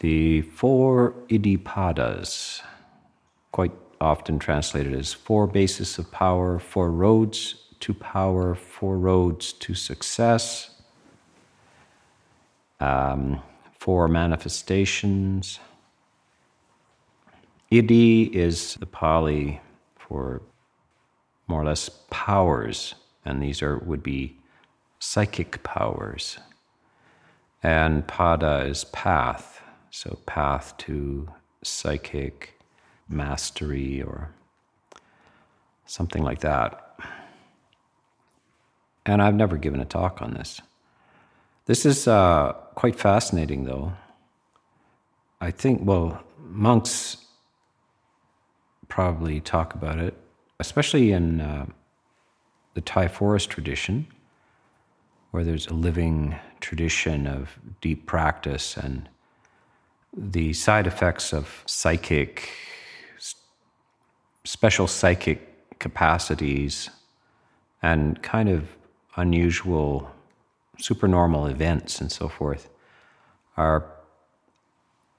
the four iddhipadas, quite often translated as four bases of power, four roads to power, four roads to success, um, four manifestations. Iddhi is the Pali for more or less powers, and these are would be psychic powers. And pada is path, so path to psychic mastery or something like that. And I've never given a talk on this. This is uh, quite fascinating, though. I think, well, monks probably talk about it, especially in uh, the Thai forest tradition, where there's a living tradition of deep practice and the side effects of psychic, special psychic capacities, and kind of unusual, supernormal events and so forth are,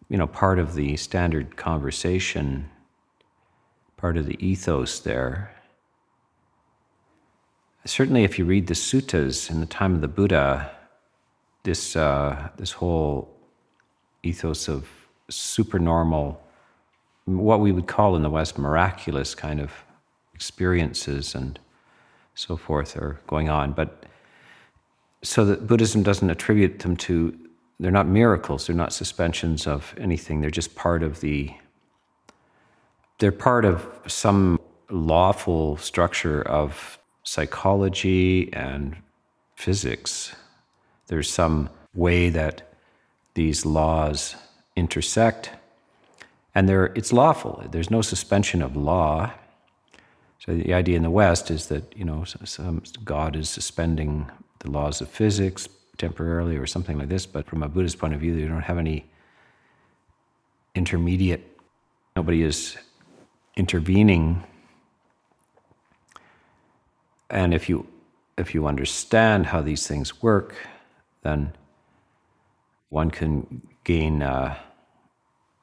you know, part of the standard conversation, part of the ethos there. Certainly, if you read the suttas in the time of the Buddha, this uh, this whole ethos of supernormal, what we would call in the West miraculous kind of experiences and so forth are going on. But so that Buddhism doesn't attribute them to, they're not miracles, they're not suspensions of anything, they're just part of the, they're part of some lawful structure of psychology and physics. There's some way that these laws intersect, and it's lawful. There's no suspension of law. So the idea in the West is that you know some, God is suspending the laws of physics temporarily or something like this. But from a Buddhist point of view, you don't have any intermediate. Nobody is intervening. And if you if you understand how these things work, then one can gain uh,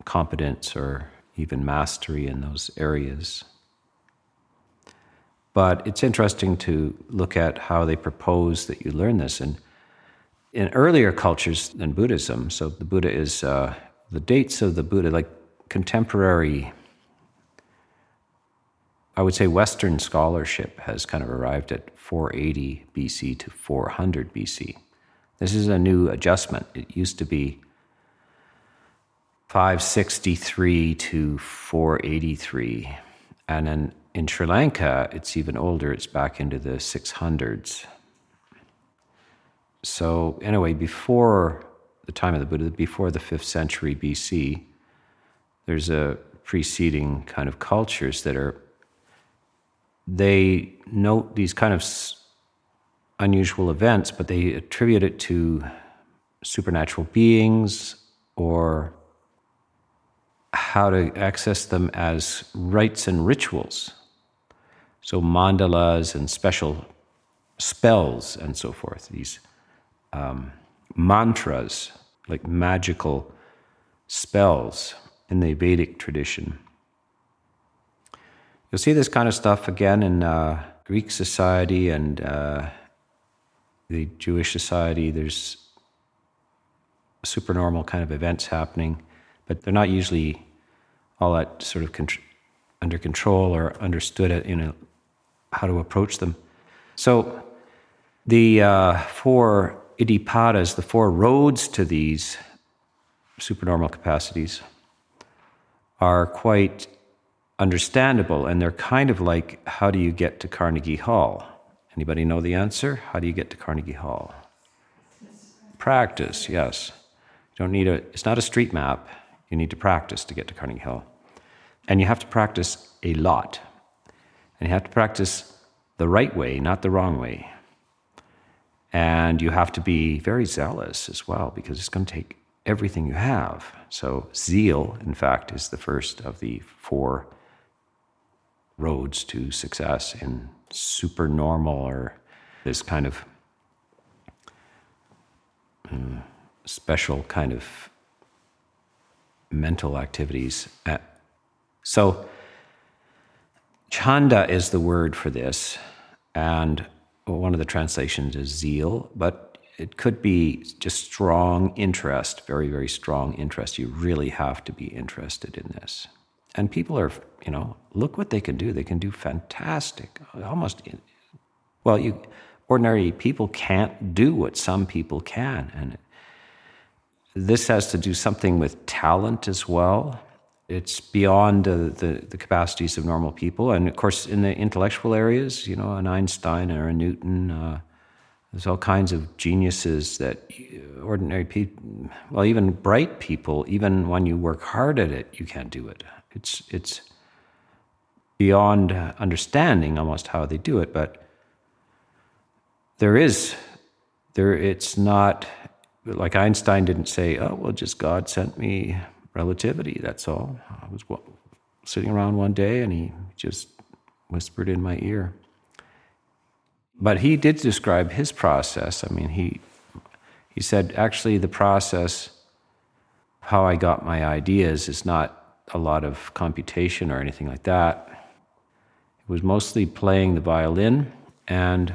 competence or even mastery in those areas. But it's interesting to look at how they propose that you learn this. And in earlier cultures than Buddhism, so the Buddha is uh, the dates of the Buddha, like contemporary, I would say Western scholarship has kind of arrived at 480 BC to 400 BC. This is a new adjustment. It used to be 563 to 483. And then in Sri Lanka, it's even older, it's back into the 600s. So, anyway, before the time of the Buddha, before the 5th century BC, there's a preceding kind of cultures that are, they note these kind of unusual events, but they attribute it to supernatural beings or how to access them as rites and rituals. So, mandalas and special spells and so forth, these um, mantras, like magical spells in the Vedic tradition. You'll see this kind of stuff again in uh, Greek society and uh, the Jewish society, there's supernormal kind of events happening, but they're not usually all that sort of under control or understood at, you know, how to approach them. So the uh, four iddhipadas, the four roads to these supernormal capacities, are quite understandable, and they're kind of like how do you get to Carnegie Hall? Anybody know the answer? How do you get to Carnegie Hall? Practice, yes. You don't need a it's not a street map. You need to practice to get to Carnegie Hall. And you have to practice a lot. And you have to practice the right way, not the wrong way. And you have to be very zealous as well because it's going to take everything you have. So, zeal, in fact, is the first of the four roads to success in supernormal or this kind of um, special kind of mental activities. So, chanda is the word for this, and one of the translations is zeal, but it could be just strong interest, very, very strong interest. You really have to be interested in this. And people are, you know, look what they can do. They can do fantastic, almost, well, you, ordinary people can't do what some people can. And this has to do something with talent as well. It's beyond uh, the, the capacities of normal people. And of course, in the intellectual areas, you know, an Einstein or a Newton, uh, there's all kinds of geniuses that ordinary people, well, even bright people, even when you work hard at it, you can't do it. It's, it's beyond understanding almost how they do it, but there is, there, it's not like Einstein didn't say, oh, well, just God sent me relativity, that's all. I was sitting around one day and he just whispered in my ear. But he did describe his process. I mean, he, he said, actually, the process, how I got my ideas, is not a lot of computation or anything like that. It was mostly playing the violin and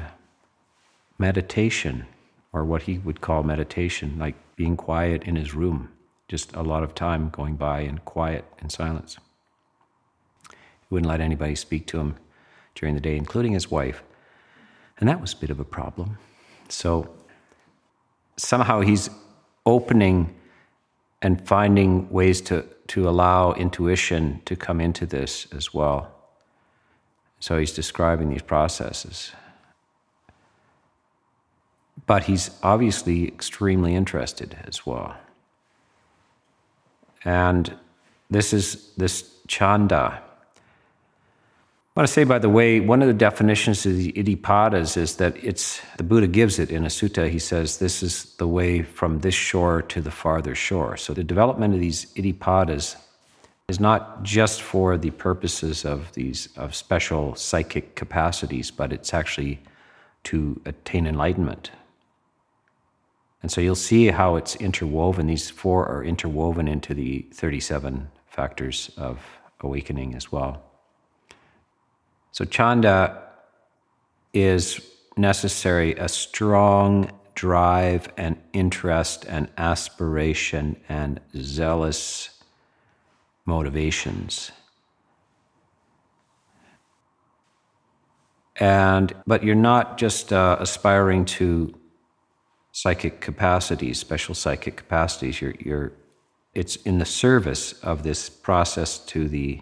meditation or what he would call meditation, like being quiet in his room, just a lot of time going by in quiet and silence. He wouldn't let anybody speak to him during the day, including his wife. And that was a bit of a problem. So somehow he's opening and finding ways to, to allow intuition to come into this as well. So he's describing these processes but he's obviously extremely interested as well. And this is this chanda. I want to say, by the way, one of the definitions of the Iddhipadas is that it's the Buddha gives it in a sutta. He says this is the way from this shore to the farther shore. So the development of these Iddhipadas is not just for the purposes of these of special psychic capacities, but it's actually to attain enlightenment. And so you'll see how it's interwoven. These four are interwoven into the 37 factors of awakening as well. So, chanda is necessary a strong drive and interest and aspiration and zealous motivations. And, but you're not just uh, aspiring to psychic capacities, special psychic capacities. You're, you're, it's in the service of this process to the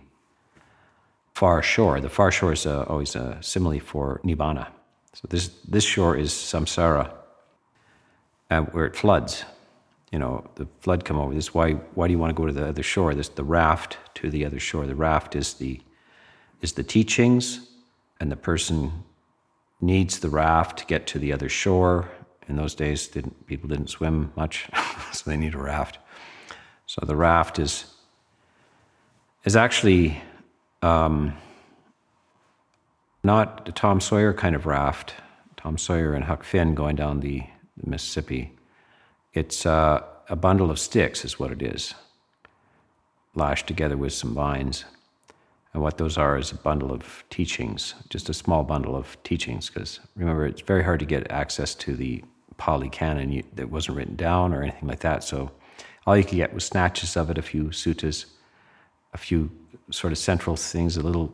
far shore. The far shore is a, always a simile for nibbana. So this this shore is samsara, uh, where it floods. You know, the flood come over. This is why why do you want to go to the other shore? This the raft to the other shore. The raft is the is the teachings, and the person needs the raft to get to the other shore in those days, didn't, people didn't swim much, so they need a raft. So the raft is is actually um, not the Tom Sawyer kind of raft. Tom Sawyer and Huck Finn going down the, the Mississippi. It's uh, a bundle of sticks, is what it is, lashed together with some vines. And what those are is a bundle of teachings, just a small bundle of teachings, because remember, it's very hard to get access to the Pali Canon that wasn't written down or anything like that. So all you could get was snatches of it, a few suttas, a few sort of central things, a little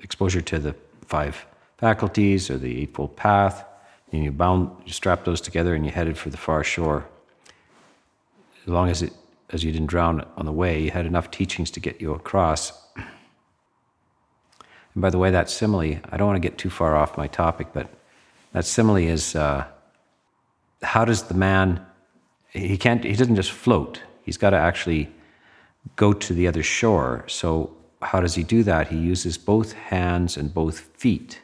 exposure to the five faculties or the Eightfold Path. And you bound, you strapped those together and you headed for the far shore. As long as it, as you didn't drown on the way, you had enough teachings to get you across. And by the way, that simile, I don't want to get too far off my topic, but that simile is uh, how does the man he can't he doesn't just float he's got to actually go to the other shore. So how does he do that? He uses both hands and both feet.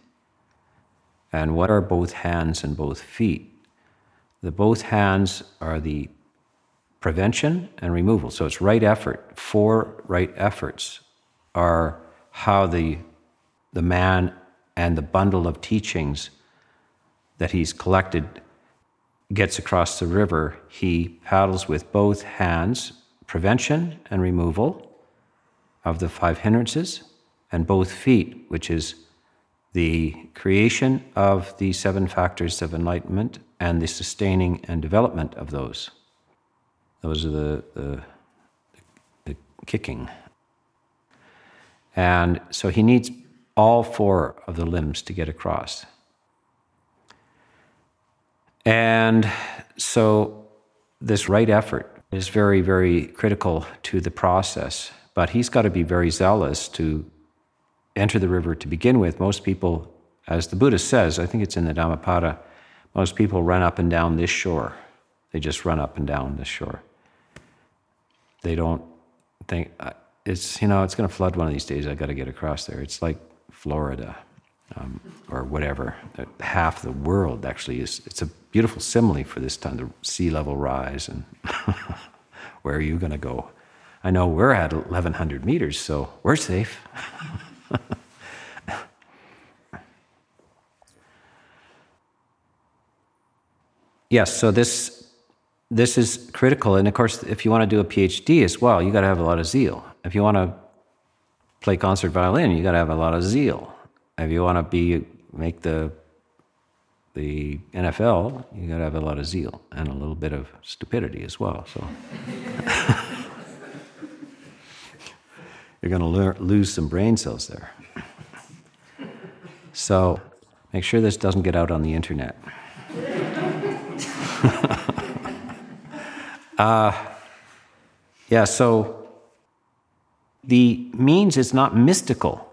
And what are both hands and both feet? The both hands are the prevention and removal. So it's right effort. Four right efforts are how the the man and the bundle of teachings that he's collected gets across the river, he paddles with both hands, prevention and removal of the five hindrances, and both feet, which is the creation of the seven factors of enlightenment and the sustaining and development of those. Those are the, the, the kicking. And so he needs all four of the limbs to get across. And so this right effort is very, very critical to the process. But he's got to be very zealous to enter the river to begin with. Most people, as the Buddha says, I think it's in the Dhammapada, most people run up and down this shore. They just run up and down this shore. They don't think uh, it's you know it's going to flood one of these days. I got to get across there. It's like Florida um, or whatever. Half the world actually is. It's a beautiful simile for this time, the sea level rise, and where are you going to go? I know we're at 1,100 meters, so we're safe. yes, so this this is critical, and of course, if you want to do a PhD as well, you got to have a lot of zeal. If you want to play concert violin, you got to have a lot of zeal. If you want to be make the the NFL, you got to have a lot of zeal and a little bit of stupidity as well. So you're going to lose some brain cells there. So make sure this doesn't get out on the internet. uh, yeah, so the means is not mystical.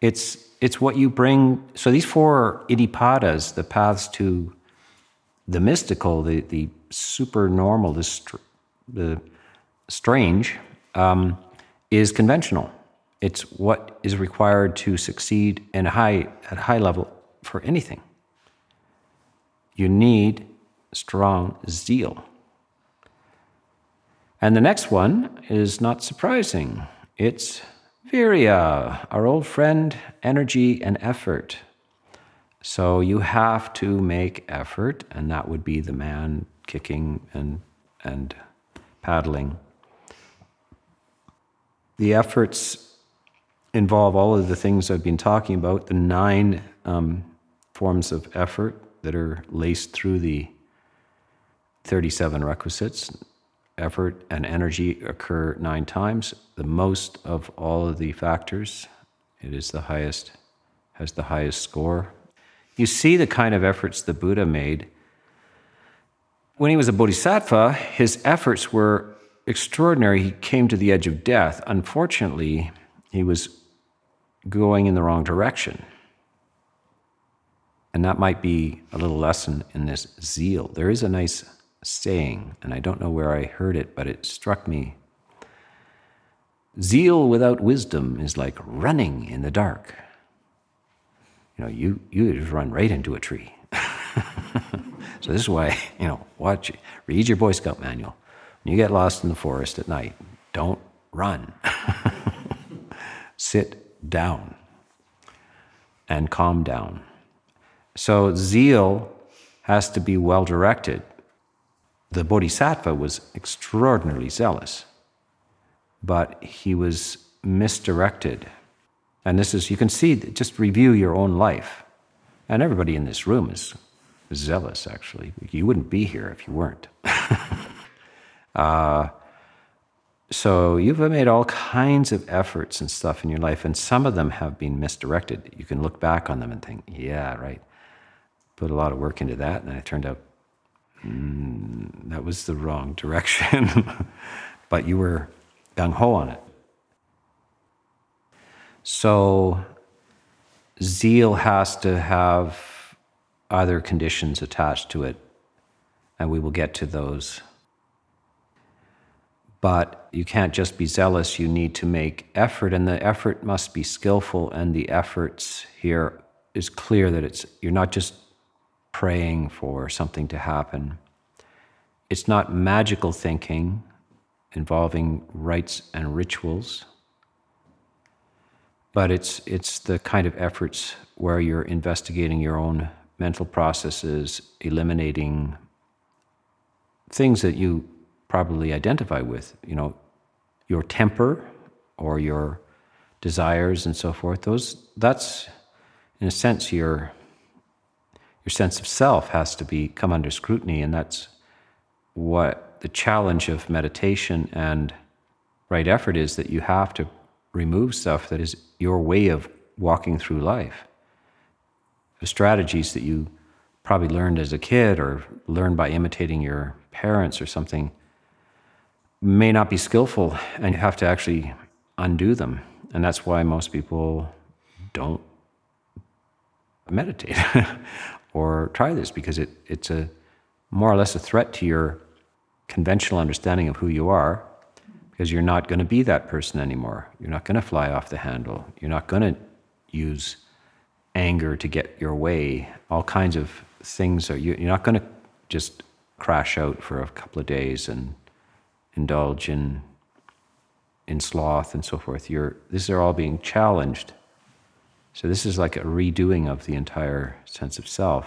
It's it's what you bring. So these four iddhipadas, the paths to the mystical, the the supernormal, the str- the strange, um, is conventional. It's what is required to succeed in high at high level for anything. You need strong zeal. And the next one is not surprising. It's Virya, our old friend, energy and effort. So you have to make effort, and that would be the man kicking and, and paddling. The efforts involve all of the things I've been talking about, the nine um, forms of effort that are laced through the 37 requisites effort and energy occur nine times. The most of all of the factors, it is the highest, has the highest score. You see the kind of efforts the Buddha made. When he was a bodhisattva, his efforts were extraordinary. He came to the edge of death. Unfortunately, he was going in the wrong direction. And that might be a little lesson in this zeal. There is a nice saying, and I don't know where I heard it, but it struck me. Zeal without wisdom is like running in the dark. You know, you, you just run right into a tree. so this is why, you know, watch, read your Boy Scout manual. When you get lost in the forest at night, don't run. Sit down and calm down. So zeal has to be well directed the Bodhisattva was extraordinarily zealous, but he was misdirected. And this is, you can see, just review your own life. And everybody in this room is zealous, actually. You wouldn't be here if you weren't. uh, so you've made all kinds of efforts and stuff in your life, and some of them have been misdirected. You can look back on them and think, yeah, right. Put a lot of work into that, and it turned out mm, that was the wrong direction, but you were gung ho on it. So, zeal has to have other conditions attached to it, and we will get to those. But you can't just be zealous, you need to make effort, and the effort must be skillful, and the efforts here is clear that it's you're not just praying for something to happen. It's not magical thinking involving rites and rituals, but it's, it's the kind of efforts where you're investigating your own mental processes, eliminating things that you probably identify with. You know, your temper or your desires and so forth, those that's in a sense your your sense of self has to be come under scrutiny, and that's what the challenge of meditation and right effort is that you have to remove stuff that is your way of walking through life. The strategies that you probably learned as a kid or learned by imitating your parents or something may not be skillful, and you have to actually undo them. And that's why most people don't meditate or try this because it, it's a more or less a threat to your conventional understanding of who you are because you're not going to be that person anymore. You're not going to fly off the handle. You're not going to use anger to get your way. All kinds of things are, you're not going to just crash out for a couple of days and indulge in in sloth and so forth. You're, these are all being challenged. So this is like a redoing of the entire sense of self.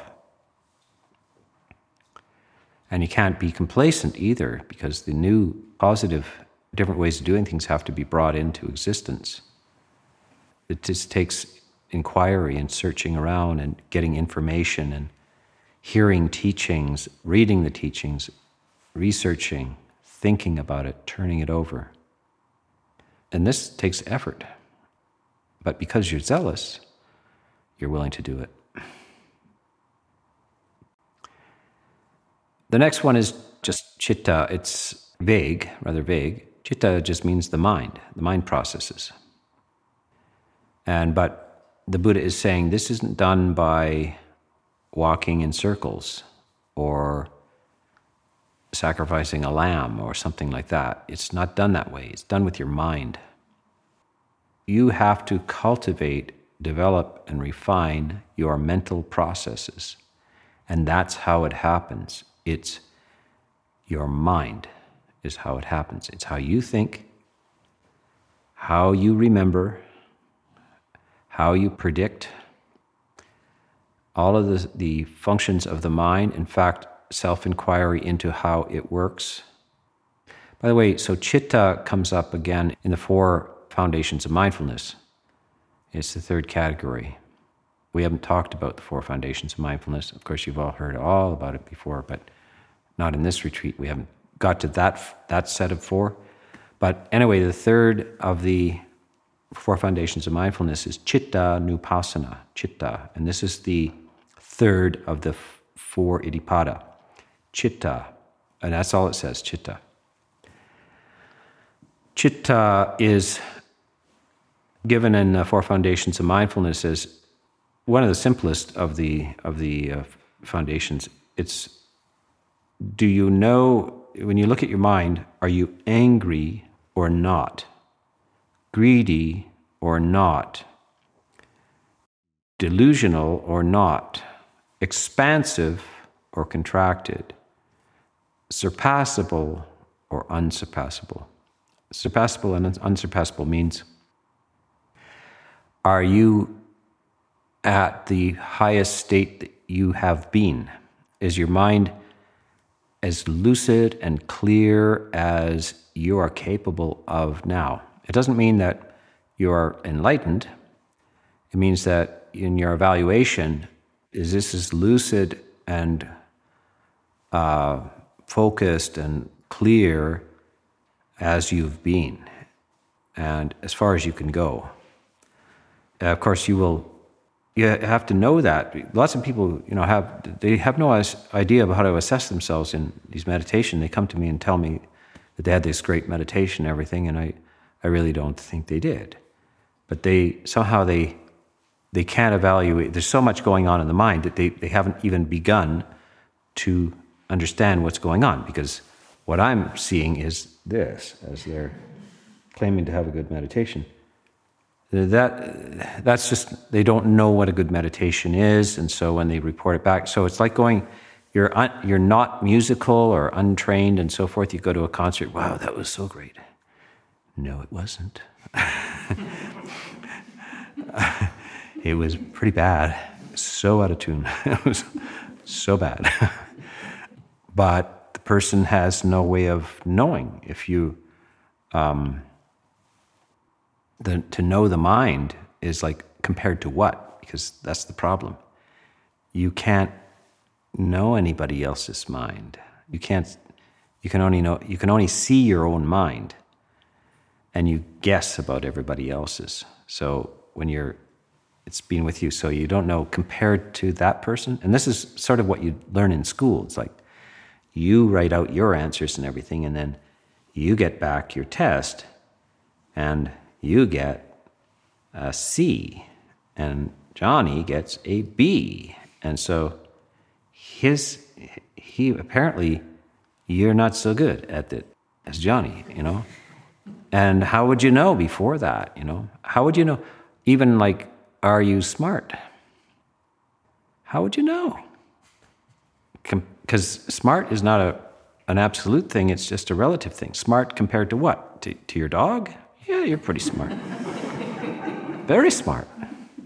And you can't be complacent either, because the new positive, different ways of doing things have to be brought into existence. It just takes inquiry and searching around and getting information and hearing teachings, reading the teachings, researching, thinking about it, turning it over. And this takes effort. But because you're zealous, you're willing to do it. The next one is just chitta. It's vague, rather vague. Chitta just means the mind, the mind processes. And but the Buddha is saying this isn't done by walking in circles or sacrificing a lamb or something like that. It's not done that way. It's done with your mind. You have to cultivate, develop, and refine your mental processes. And that's how it happens. It's your mind, is how it happens. It's how you think, how you remember, how you predict. All of the, the functions of the mind. In fact, self inquiry into how it works. By the way, so chitta comes up again in the four foundations of mindfulness. It's the third category. We haven't talked about the four foundations of mindfulness. Of course, you've all heard all about it before, but not in this retreat. We haven't got to that, that set of four. But anyway, the third of the four foundations of mindfulness is chitta nupassana, chitta. And this is the third of the four iddhipada chitta. And that's all it says, chitta. Chitta is given in the Four Foundations of Mindfulness is one of the simplest of the, of the uh, foundations. It's do you know, when you look at your mind, are you angry or not? Greedy or not? Delusional or not? Expansive or contracted? surpassable or unsurpassable. Surpassable and unsurpassable means are you at the highest state that you have been? Is your mind as lucid and clear as you are capable of now? It doesn't mean that you are enlightened. It means that in your evaluation, is this as lucid and uh, focused and clear as you've been and as far as you can go. Uh, of course, you will. You have to know that. Lots of people, you know, have they have no idea of how to assess themselves in these meditation. They come to me and tell me that they had this great meditation and everything, and I, I really don't think they did. But they somehow they they can't evaluate. There's so much going on in the mind that they, they haven't even begun to understand what's going on because what I'm seeing is this as they're claiming to have a good meditation. That, that's just, they don't know what a good meditation is, and so when they report it back, so it's like going, you're, un, you're not musical or untrained and so forth, you go to a concert, wow, that was so great. No, it wasn't. it was pretty bad, so out of tune. it was so bad but the person has no way of knowing if you um, the, to know the mind is like compared to what? Because that's the problem. You can't know anybody else's mind. You can't. You can only know. You can only see your own mind, and you guess about everybody else's. So when you're, it's been with you. So you don't know compared to that person. And this is sort of what you learn in school. It's like you write out your answers and everything, and then you get back your test, and you get a C, and Johnny gets a B. And so his he apparently you're not so good at it as Johnny, you know. And how would you know before that, you know? How would you know even like are you smart? How would you know? Because smart is not a an absolute thing, it's just a relative thing. Smart compared to what? To, to your dog? Yeah, you're pretty smart. Very smart.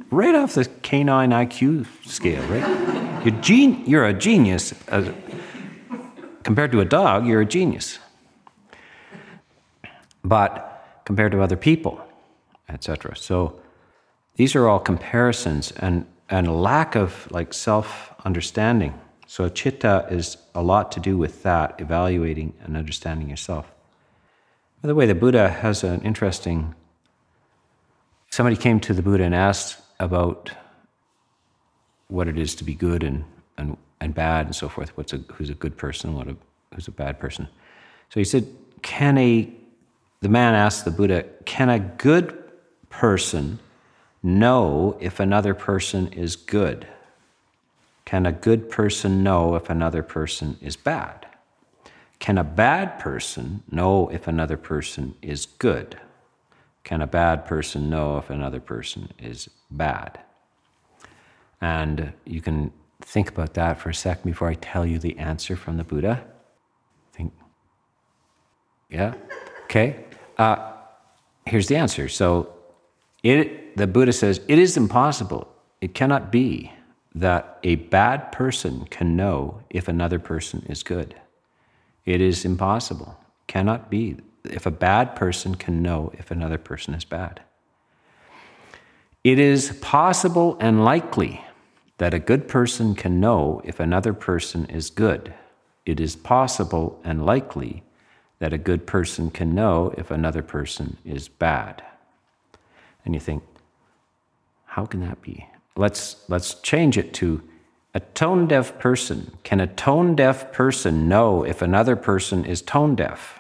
Right off the canine IQ scale, right? You're, gen- you're a genius. Uh, compared to a dog, you're a genius. But compared to other people, etc. So these are all comparisons and, and lack of like self understanding. So chitta is a lot to do with that, evaluating and understanding yourself. By the way, the Buddha has an interesting. Somebody came to the Buddha and asked about what it is to be good and, and, and bad and so forth. What's a, who's a good person? What a, who's a bad person? So he said, "Can a?" The man asked the Buddha, "Can a good person know if another person is good? Can a good person know if another person is bad?" Can a bad person know if another person is good? Can a bad person know if another person is bad? And you can think about that for a second before I tell you the answer from the Buddha. Think, yeah, okay. Uh, here's the answer. So, it, the Buddha says it is impossible. It cannot be that a bad person can know if another person is good. It is impossible, cannot be. If a bad person can know if another person is bad, it is possible and likely that a good person can know if another person is good. It is possible and likely that a good person can know if another person is bad. And you think, how can that be? Let's, let's change it to a tone deaf person. Can a tone deaf person know if another person is tone deaf?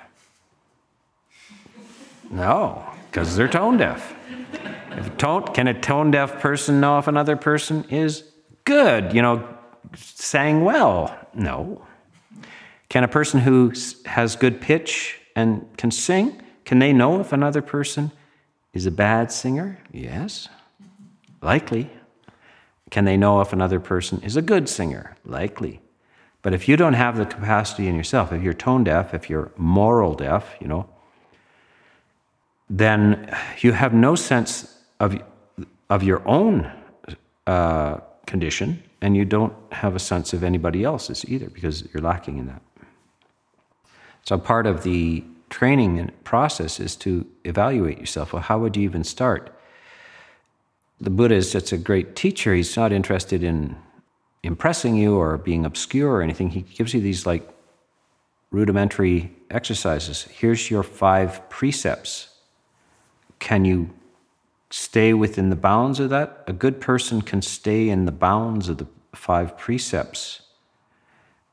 No, because they're tone deaf. Tone, can a tone deaf person know if another person is good, you know, sang well? No. Can a person who has good pitch and can sing, can they know if another person is a bad singer? Yes, likely. Can they know if another person is a good singer? Likely. But if you don't have the capacity in yourself, if you're tone deaf, if you're moral deaf, you know, then you have no sense of, of your own uh, condition, and you don't have a sense of anybody else's either because you're lacking in that. So, part of the training process is to evaluate yourself. Well, how would you even start? The Buddha is just a great teacher. He's not interested in impressing you or being obscure or anything. He gives you these like rudimentary exercises. Here's your five precepts. Can you stay within the bounds of that? A good person can stay in the bounds of the five precepts.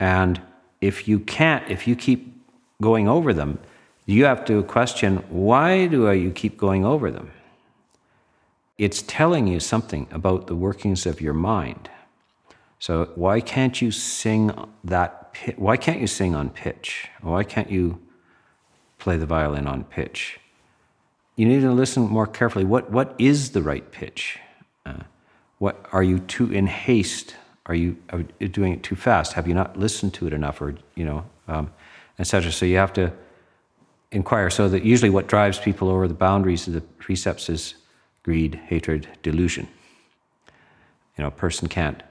And if you can't, if you keep going over them, you have to question why do you keep going over them? It's telling you something about the workings of your mind. So why can't you sing that? Why can't you sing on pitch? Why can't you play the violin on pitch? You need to listen more carefully. What what is the right pitch? Uh, what are you too in haste? Are you, are you, doing it too fast? Have you not listened to it enough, or you know, um, etc. So you have to inquire. So that usually what drives people over the boundaries of the precepts is greed, hatred, delusion. You know, a person can't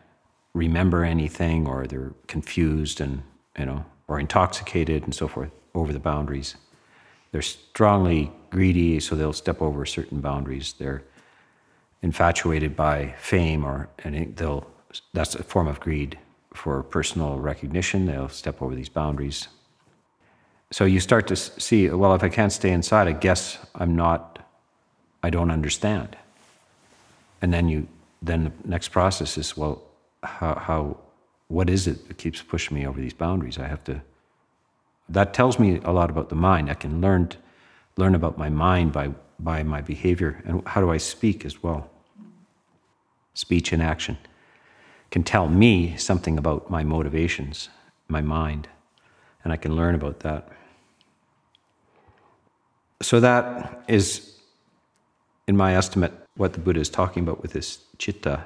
remember anything or they're confused and, you know, or intoxicated and so forth over the boundaries. they're strongly greedy, so they'll step over certain boundaries. They're infatuated by fame, or and they'll that's a form of greed for personal recognition. They'll step over these boundaries. So you start to see, well, if I can't stay inside, I guess I'm not, I don't understand. And then you, then the next process is, well, how, how what is it that keeps pushing me over these boundaries? I have to, that tells me a lot about the mind. I can learn, learn about my mind by, by my behavior and how do I speak as well. Speech and action can tell me something about my motivations, my mind, and I can learn about that. So, that is, in my estimate, what the Buddha is talking about with this chitta.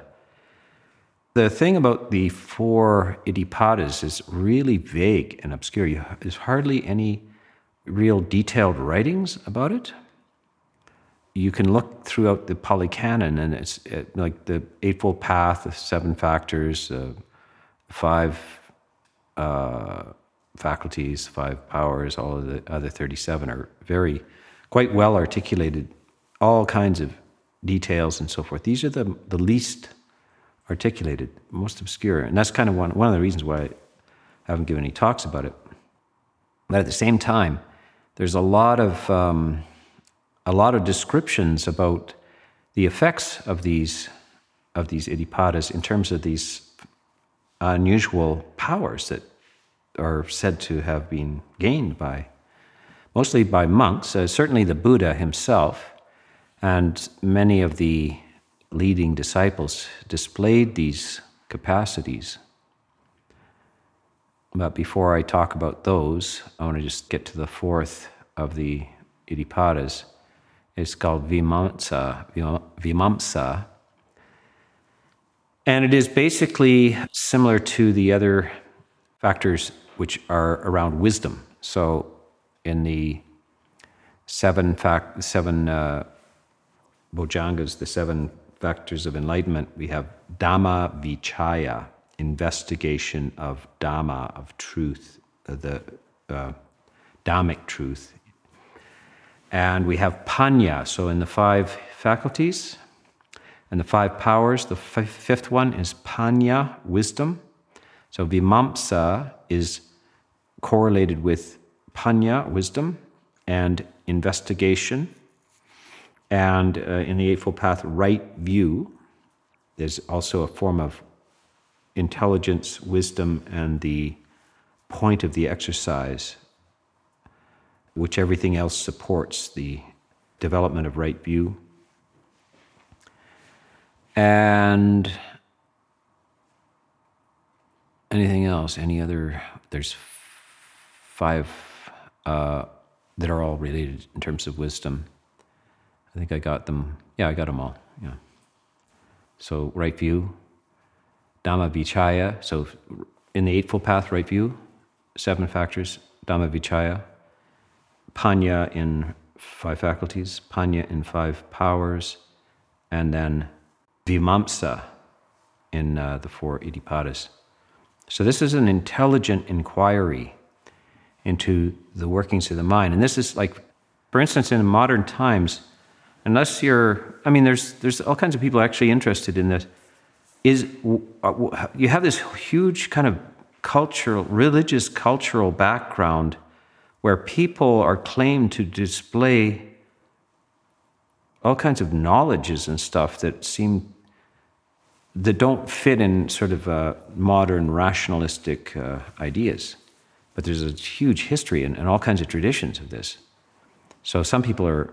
The thing about the four iddhipadas is really vague and obscure. There's hardly any real detailed writings about it. You can look throughout the Pali Canon, and it's it, like the Eightfold Path, the seven factors, uh, five uh, faculties, five powers, all of the other 37 are very, quite well articulated, all kinds of details and so forth. These are the, the least articulated, most obscure. And that's kind of one, one of the reasons why I haven't given any talks about it. But at the same time, there's a lot of, um, a lot of descriptions about the effects of these, of these iddhipadas in terms of these unusual powers that are said to have been gained by, mostly by monks, uh, certainly the Buddha himself and many of the leading disciples displayed these capacities. But before I talk about those, I want to just get to the fourth of the Iddhipadas. It's called Vimamsa. Vimamsa. And it is basically similar to the other factors which are around wisdom. So in the seven fact, seven uh, Bojjhangas, the seven factors of enlightenment, we have Dhamma Vichaya, investigation of Dhamma, of truth, uh, the uh, Dhammic truth. And we have Panya, so in the five faculties and the five powers, the f- fifth one is Panya, wisdom. So Vimamsa is correlated with Panya, wisdom, and investigation and uh, in the Eightfold Path, right view, is also a form of intelligence, wisdom, and the point of the exercise, which everything else supports the development of right view. And anything else? Any other? There's five uh, that are all related in terms of wisdom. I think I got them. Yeah, I got them all. Yeah. So right view, Dhamma Vichaya. So in the Eightfold Path, right view, seven factors, Dhamma Vichaya. Panya in five faculties, Panya in five powers, and then Vimamsa in uh, the four Iddhipadas. So this is an intelligent inquiry into the workings of the mind. And this is like, for instance, in modern times, unless you're, I mean, there's, there's all kinds of people actually interested in this, is uh, you have this huge kind of cultural, religious cultural background where people are claimed to display all kinds of knowledges and stuff that seem that don't fit in sort of uh, modern rationalistic uh, ideas. But there's a huge history and, and all kinds of traditions of this. So some people are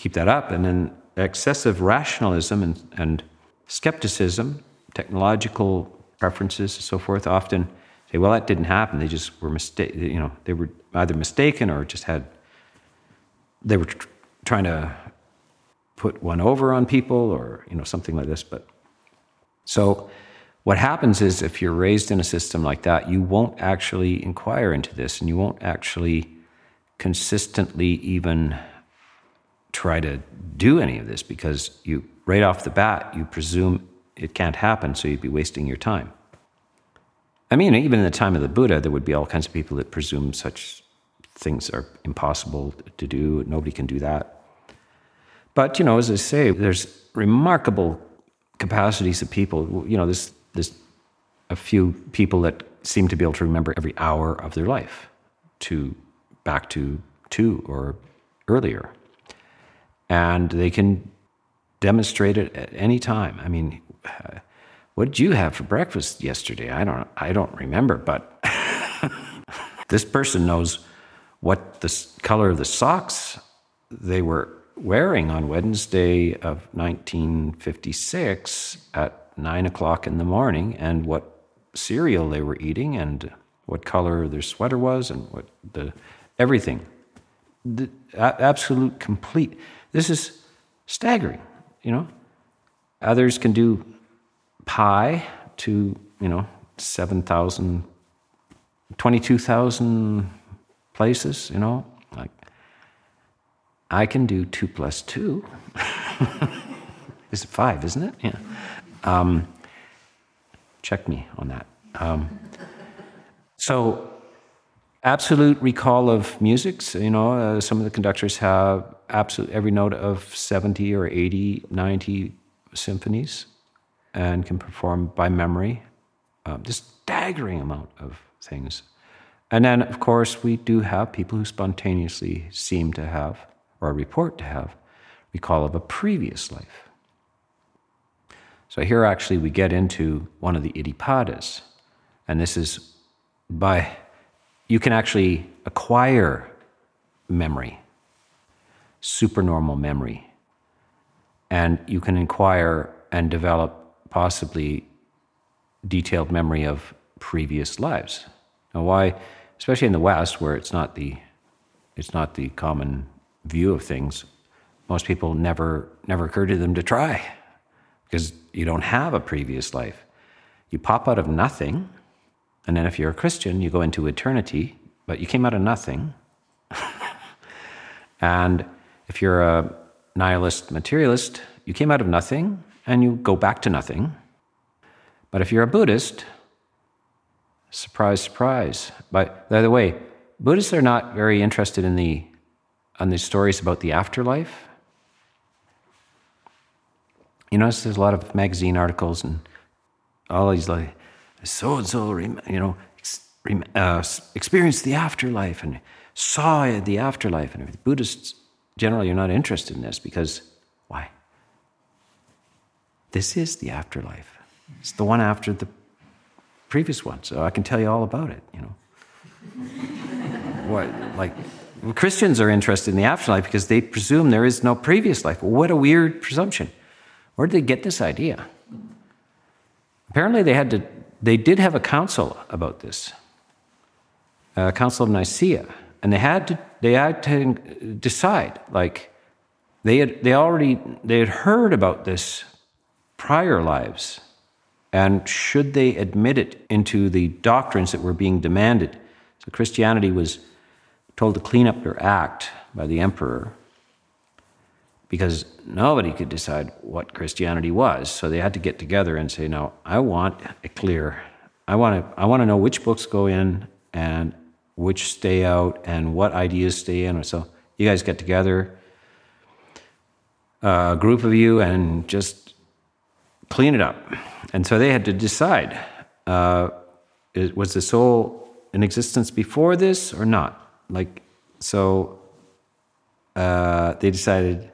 keep that up. And then excessive rationalism and, and skepticism, technological preferences, and so forth, often say, well, that didn't happen. They just were mistaken, you know, they were either mistaken or just had, they were tr- trying to put one over on people or, you know, something like this. But so what happens is if you're raised in a system like that, you won't actually inquire into this and you won't actually consistently even try to do any of this because you right off the bat you presume it can't happen so you'd be wasting your time i mean even in the time of the buddha there would be all kinds of people that presume such things are impossible to do. Nobody can do that. But, you know, as I say, there's remarkable capacities of people. You know, there's, there's a few people that seem to be able to remember every hour of their life to back to two or earlier. And they can demonstrate it at any time. I mean, what did you have for breakfast yesterday? I don't I don't remember, but this person knows what the color of the socks they were wearing on Wednesday of 1956 at nine o'clock in the morning and what cereal they were eating and what color their sweater was and what the everything. The absolute complete. This is staggering, you know. Others can do pi to, you know, 7,000, 22,000 places, you know. Like, I can do two plus two. is it five, isn't it? Yeah. Um, check me on that. Um, so, absolute recall of music. you know, uh, some of the conductors have absolute every note of 70 or 80, 90 symphonies and can perform by memory. Um, this staggering amount of things. And then, of course, we do have people who spontaneously seem to have, or report to have, recall of a previous life. So here, actually, we get into one of the iddhipadas. And this is by, you can actually acquire memory, supernormal memory. And you can inquire and develop possibly detailed memory of previous lives. Now, why, especially in the West, where it's not the, it's not the common view of things, most people never, never occurred to them to try because you don't have a previous life. You pop out of nothing, and then if you're a Christian, you go into eternity, but you came out of nothing. and if you're a nihilist materialist, you came out of nothing and you go back to nothing. But if you're a Buddhist, surprise, surprise. But by the way, Buddhists are not very interested in the on the stories about the afterlife. You notice there's a lot of magazine articles and all these like so and so, you know, uh, experienced the afterlife and saw the afterlife. And Buddhists generally you're not interested in this because why? This is the afterlife. It's the one after the previous one, so I can tell you all about it. You know, what like Christians are interested in the afterlife because they presume there is no previous life. What a weird presumption. Where did they get this idea? Apparently, they had to. They did have a council about this, a council of Nicaea, and they had to. They had to decide. Like, they had. They already. They had heard about this prior lives, and should they admit it into the doctrines that were being demanded? So Christianity was told to clean up their act by the emperor because nobody could decide what Christianity was. So they had to get together and say, "No, I want it clear. I want to. I want to know which books go in and which stay out, and what ideas stay in." So you guys get together, a group of you, and just clean it up. And so they had to decide: uh, was the soul in existence before this or not? Like, so uh, they decided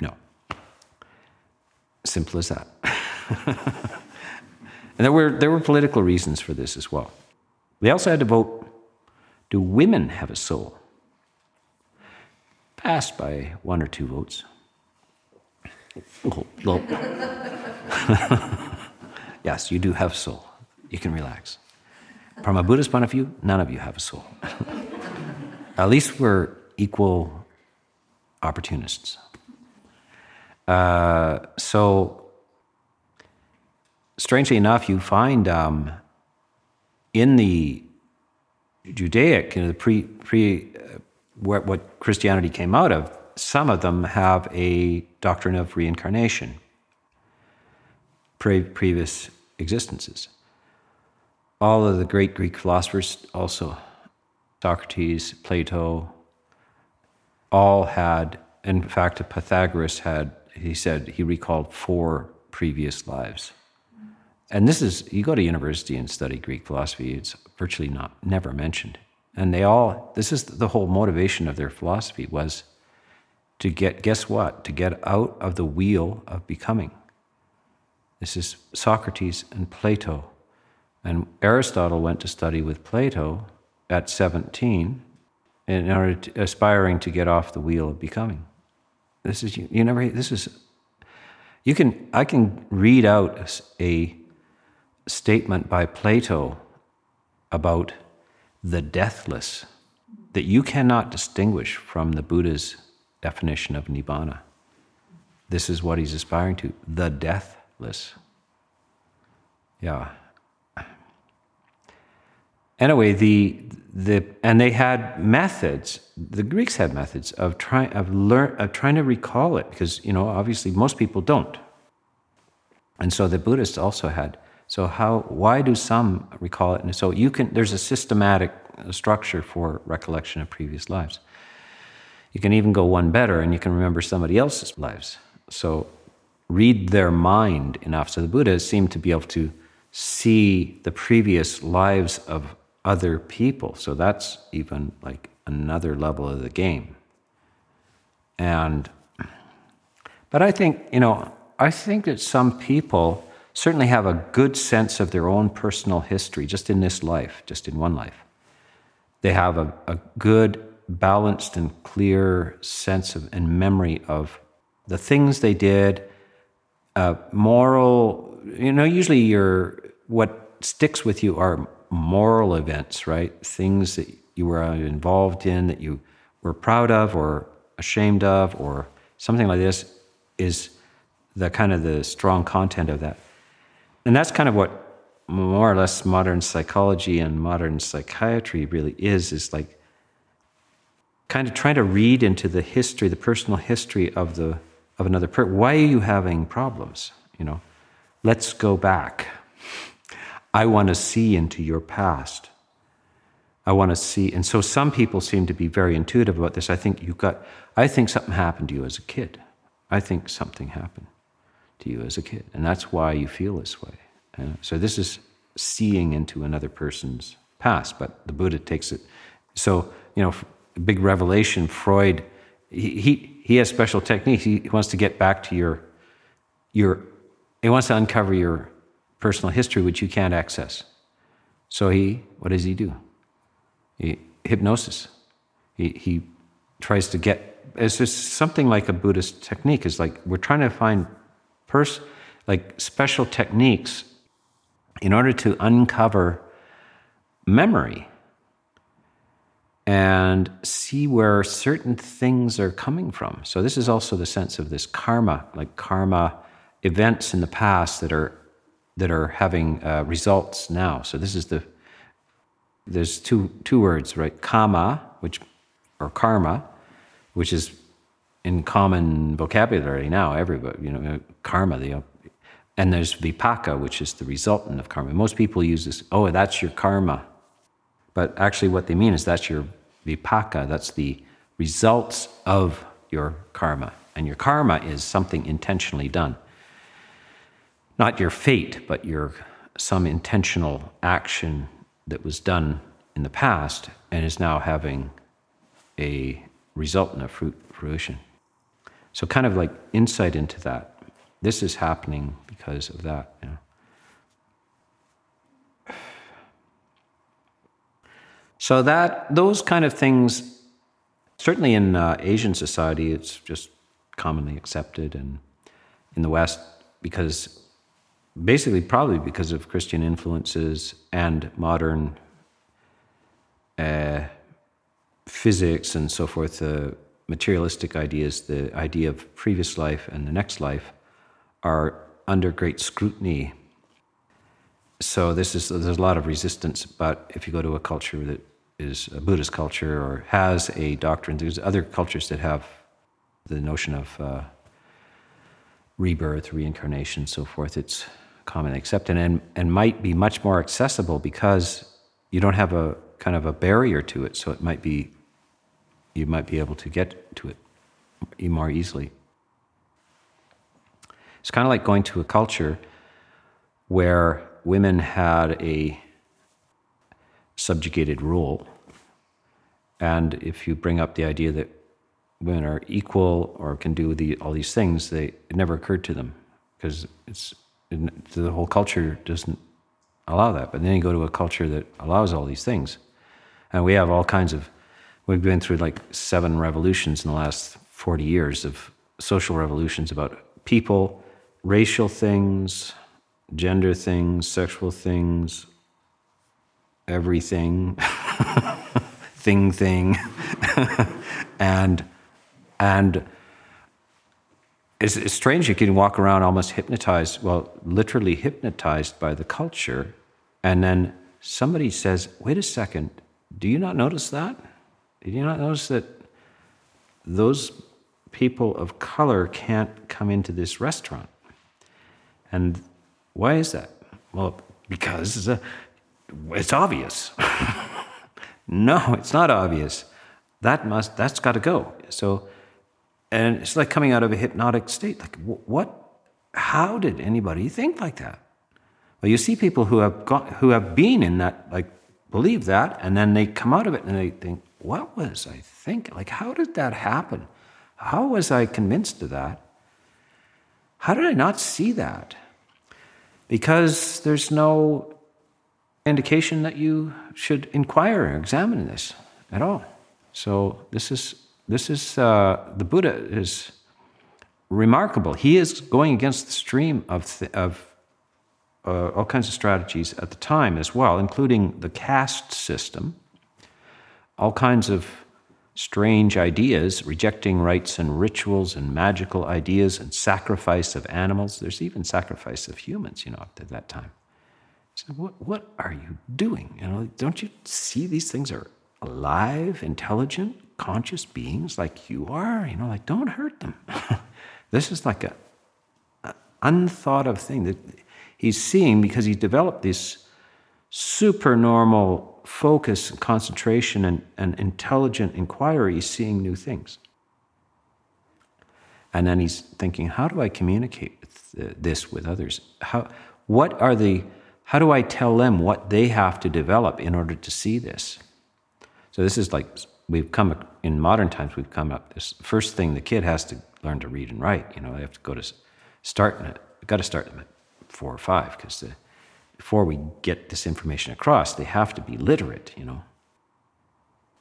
no. Simple as that. and there were, there were political reasons for this as well. They also had to vote do women have a soul? Passed by one or two votes. yes, you do have a soul. You can relax. From a Buddhist point of view, none of you have a soul. At least we're equal opportunists. Uh, so, strangely enough, you find um, in the Judaic, you know, the pre, pre uh, what, what Christianity came out of, some of them have a doctrine of reincarnation, pre, previous existences. All of the great Greek philosophers also Socrates, Plato, all had, in fact, Pythagoras had, he said, he recalled four previous lives. And this is, you go to university and study Greek philosophy, it's virtually not, never mentioned. And they all, this is the whole motivation of their philosophy was to get, guess what? To get out of the wheel of becoming. This is Socrates and Plato. And Aristotle went to study with Plato at 17 in order to, aspiring to get off the wheel of becoming. This is, you, you never, this is, you can, I can read out a statement by Plato about the deathless that you cannot distinguish from the Buddha's definition of nibbana. This is what he's aspiring to the deathless. Yeah. Anyway, the, the, and they had methods, the Greeks had methods of, try, of, learn, of trying to recall it because, you know, obviously most people don't. And so the Buddhists also had. So how, why do some recall it? And so you can, there's a systematic uh, structure for recollection of previous lives. You can even go one better and you can remember somebody else's lives. So read their mind enough. So the Buddha seem to be able to see the previous lives of other people. So that's even like another level of the game. And, but I think, you know, I think that some people certainly have a good sense of their own personal history just in this life, just in one life. They have a, a good balanced and clear sense of and memory of the things they did, uh, moral. You know, usually your what sticks with you are moral events, right? Things that you were involved in that you were proud of or ashamed of, or something like this, is the kind of the strong content of that. And that's kind of what more or less modern psychology and modern psychiatry really is, is like kind of trying to read into the history, the personal history of the of another person. Why are you having problems? You know, let's go back. I want to see into your past. I want to see, and so some people seem to be very intuitive about this. I think you've got. I think something happened to you as a kid. I think something happened to you as a kid, and that's why you feel this way. Uh, so this is seeing into another person's past, but the Buddha takes it. So you know, big revelation. Freud, he, he, he has special techniques. He wants to get back to your, your, he wants to uncover your personal history, which you can't access. So he, what does he do? He, hypnosis. He, he tries to get, it's just something like a Buddhist technique. Is like we're trying to find pers- like special techniques in order to uncover memory and see where certain things are coming from. So, this is also the sense of this karma, like karma events in the past that are that are having uh, results now. So, this is the there's two two words, right? Kamma, which or karma, which is in common vocabulary now. Everybody, you know, karma. The and there's vipaka, which is the resultant of karma. Most people use this. Oh, that's your karma but actually, what they mean is that's your vipaka, that's the results of your karma. And your karma is something intentionally done. Not your fate, but your some intentional action that was done in the past and is now having a result in a fruit, fruition. So, kind of like insight into that. This is happening because of that. You know. So that those kind of things, certainly in uh, Asian society, it's just commonly accepted, and in the West, because basically probably because of Christian influences and modern uh, physics and so forth, uh, materialistic ideas, the idea of previous life and the next life, are under great scrutiny. So this is there's a lot of resistance. But if you go to a culture that is a Buddhist culture or has a doctrine. There's other cultures that have the notion of uh, rebirth, reincarnation, so forth. It's commonly accepted and, and might be much more accessible because you don't have a kind of a barrier to it, so it might be you might be able to get to it more easily. It's kind of like going to a culture where women had a subjugated role. And if you bring up the idea that women are equal or can do the, all these things, they, it never occurred to them because it's, the whole culture doesn't allow that. But then you go to a culture that allows all these things. And we have all kinds of, we've been through like seven revolutions in the last 40 years of social revolutions about people, racial things, gender things, sexual things, everything, thing, thing. and, and, it's, it's strange you can walk around almost hypnotized, well, literally hypnotized by the culture, and then somebody says, Wait a second, do you not notice that? Did you not notice that those people of color can't come into this restaurant? And why is that? Well, because it's, a, it's obvious. no, it's not obvious. That must, that's got to go. So, and it's like coming out of a hypnotic state. Like, what? How did anybody think like that? Well, you see people who have got, who have been in that, like, believe that, and then they come out of it and they think, what was I thinking? Like, how did that happen? How was I convinced of that? How did I not see that? Because there's no indication that you should inquire or examine this at all. So this is this is uh, the Buddha is remarkable. He is going against the stream of th- of uh, all kinds of strategies at the time as well, including the caste system, all kinds of strange ideas, rejecting rites and rituals and magical ideas and sacrifice of animals. There's even sacrifice of humans, you know, up to that time. So what, what are you doing? You know, don't you see these things are alive, intelligent, conscious beings like you are? You know, like don't hurt them. this is like a, a unthought of thing that he's seeing because he developed this supernormal focus, and concentration, and, and intelligent inquiry, seeing new things. And then he's thinking, how do I communicate this with others? How, what are the, how do I tell them what they have to develop in order to see this? So this is like we've come in modern times. We've come up this first thing the kid has to learn to read and write. You know, they have to go to start. Got to start them at four or five because before we get this information across, they have to be literate, you know.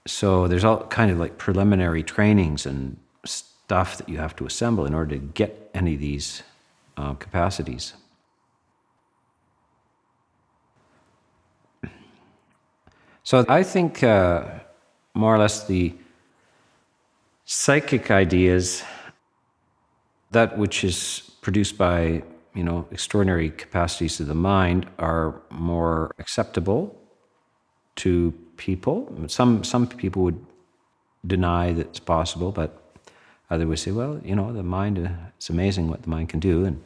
So there's all kind of like preliminary trainings and stuff that you have to assemble in order to get any of these uh, capacities. So I think uh, more or less the psychic ideas, that which is produced by you know, extraordinary capacities of the mind are more acceptable to people. Some some people would deny that it's possible, but others would say, well, you know, the mind uh, it's amazing what the mind can do. And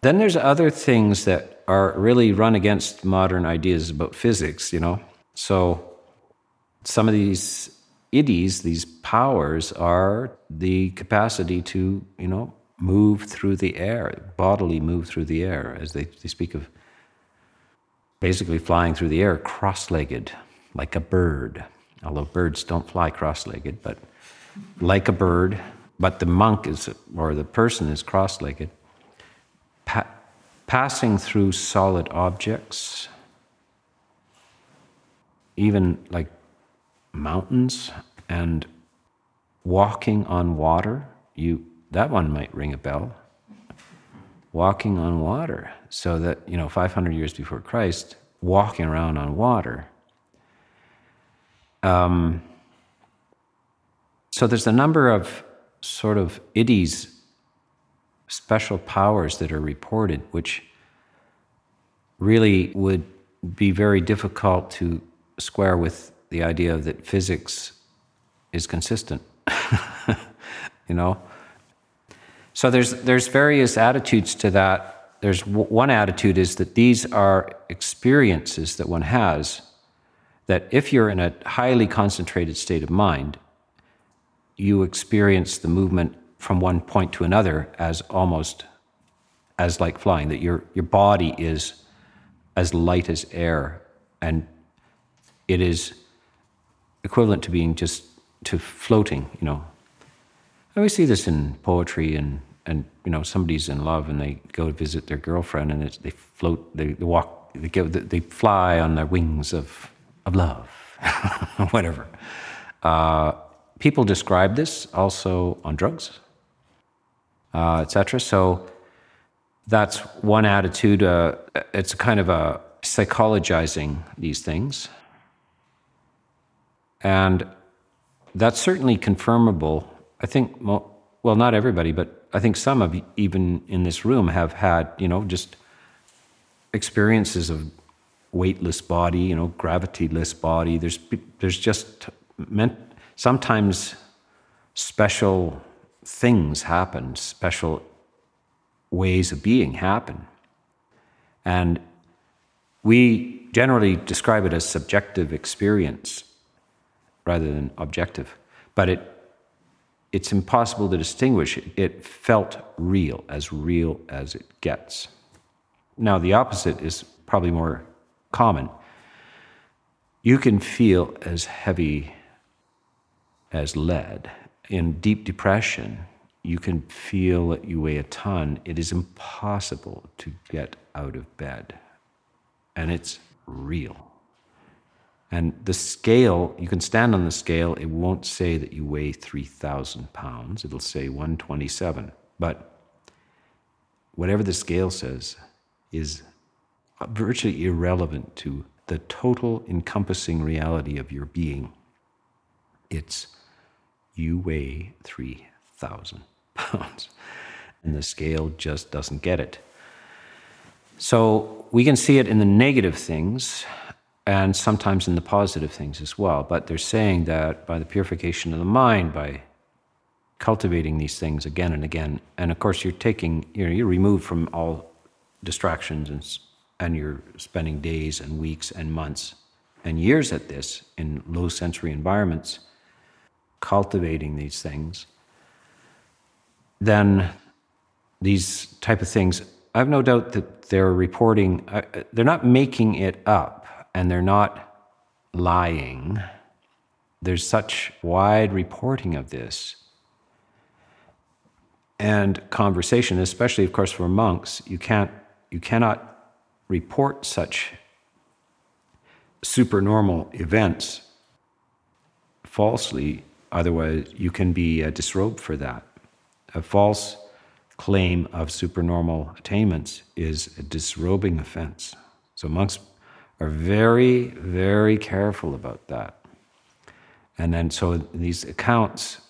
then there's other things that are really run against modern ideas about physics, you know. So some of these iddhis, these powers, are the capacity to, you know, move through the air, bodily move through the air, as they, they speak of basically flying through the air cross legged, like a bird. Although birds don't fly cross legged, but like a bird, but the monk is, or the person is cross legged, pa- passing through solid objects, even like mountains, and walking on water. You that one might ring a bell. Walking on water. So that, you know, 500 years before Christ, walking around on water. Um, so there's a number of sort of iddhis, special powers that are reported, which really would be very difficult to square with the idea that physics is consistent. you know, so there's, there's various attitudes to that. There's one attitude is that these are experiences that one has, that if you're in a highly concentrated state of mind, you experience the movement from one point to another as almost as like flying, that your, your body is as light as air and it is equivalent to being just to floating, you know. I always see this in poetry and and you know somebody's in love and they go to visit their girlfriend and they float, they, they walk, they, go, they fly on the wings of of love, whatever. Uh, people describe this also on drugs, uh, etc. So that's one attitude. Uh, it's kind of a psychologizing these things, and that's certainly confirmable. I think, well, not everybody, but I think some of even in this room have had, you know, just experiences of weightless body, you know, gravityless body. There's there's just meant sometimes special things happen, special ways of being happen, and we generally describe it as subjective experience rather than objective. But it, it's impossible to distinguish. It felt real, as real as it gets. Now, the opposite is probably more common. You can feel as heavy as lead. In deep depression, you can feel that you weigh a ton. It is impossible to get out of bed. And it's real. And the scale, you can stand on the scale, it won't say that you weigh 3,000 pounds, it'll say 127. But whatever the scale says is virtually irrelevant to the total encompassing reality of your being. It's you weigh 3,000 pounds. And the scale just doesn't get it. So we can see it in the negative things and sometimes in the positive things as well. But they're saying that by the purification of the mind, by cultivating these things again and again, and of course you're taking, you know, you're removed from all distractions and, and you're spending days and weeks and months and years at this in low sensory environments, cultivating these things, then these type of things, I have no doubt that they're reporting, uh, they're not making it up and they're not lying. There's such wide reporting of this. And conversation, especially, of course, for monks, you, can't, you cannot report such supernormal events falsely, otherwise, you can be uh, disrobed for that. A false claim of supernormal attainments is a disrobing offense. So monks are very, very careful about that. And then, so these accounts,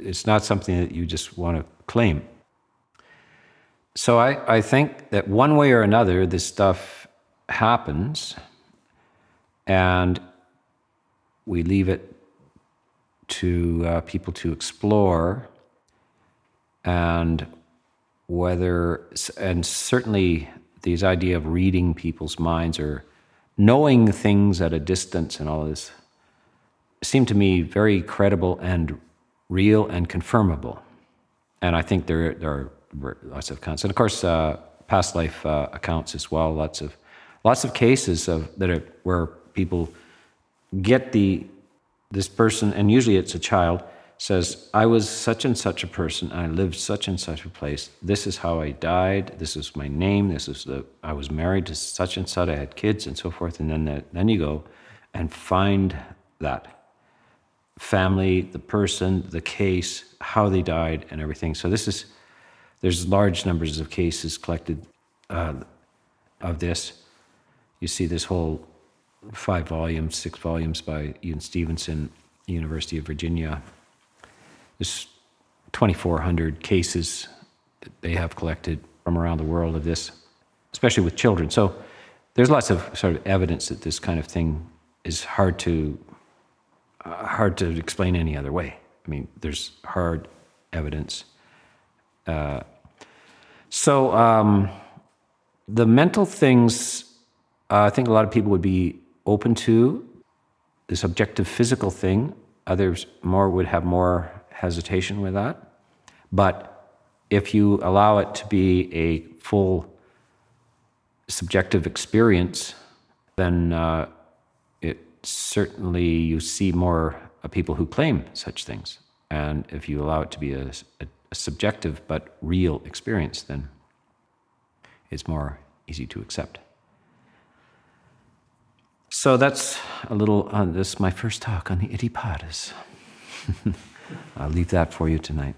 it's not something that you just want to claim. So I, I think that one way or another, this stuff happens, and we leave it to uh, people to explore, and whether, and certainly these idea of reading people's minds or knowing things at a distance and all this seemed to me very credible and real and confirmable. And I think there, there are lots of accounts. And of course, uh, past life uh, accounts as well. Lots of, lots of cases of, that are, where people get the, this person, and usually it's a child, says, I was such and such a person, I lived such and such a place. This is how I died. This is my name. This is the, I was married to such and such. I had kids and so forth. And then, the, then you go and find that family, the person, the case, how they died, and everything. So this is, there's large numbers of cases collected uh, of this. You see this whole five volumes, six volumes by Ian Stevenson, University of Virginia, there's 2,400 cases that they have collected from around the world of this, especially with children. So there's lots of sort of evidence that this kind of thing is hard to uh, hard to explain any other way. I mean, there's hard evidence. Uh, so um, the mental things, uh, I think a lot of people would be open to. this objective physical thing, others more would have more hesitation with that. But if you allow it to be a full subjective experience, then uh, it certainly you see more people who claim such things. And if you allow it to be a, a, a subjective but real experience, then it's more easy to accept. So that's a little on this my first talk on the Iddhipadas. I'll leave that for you tonight.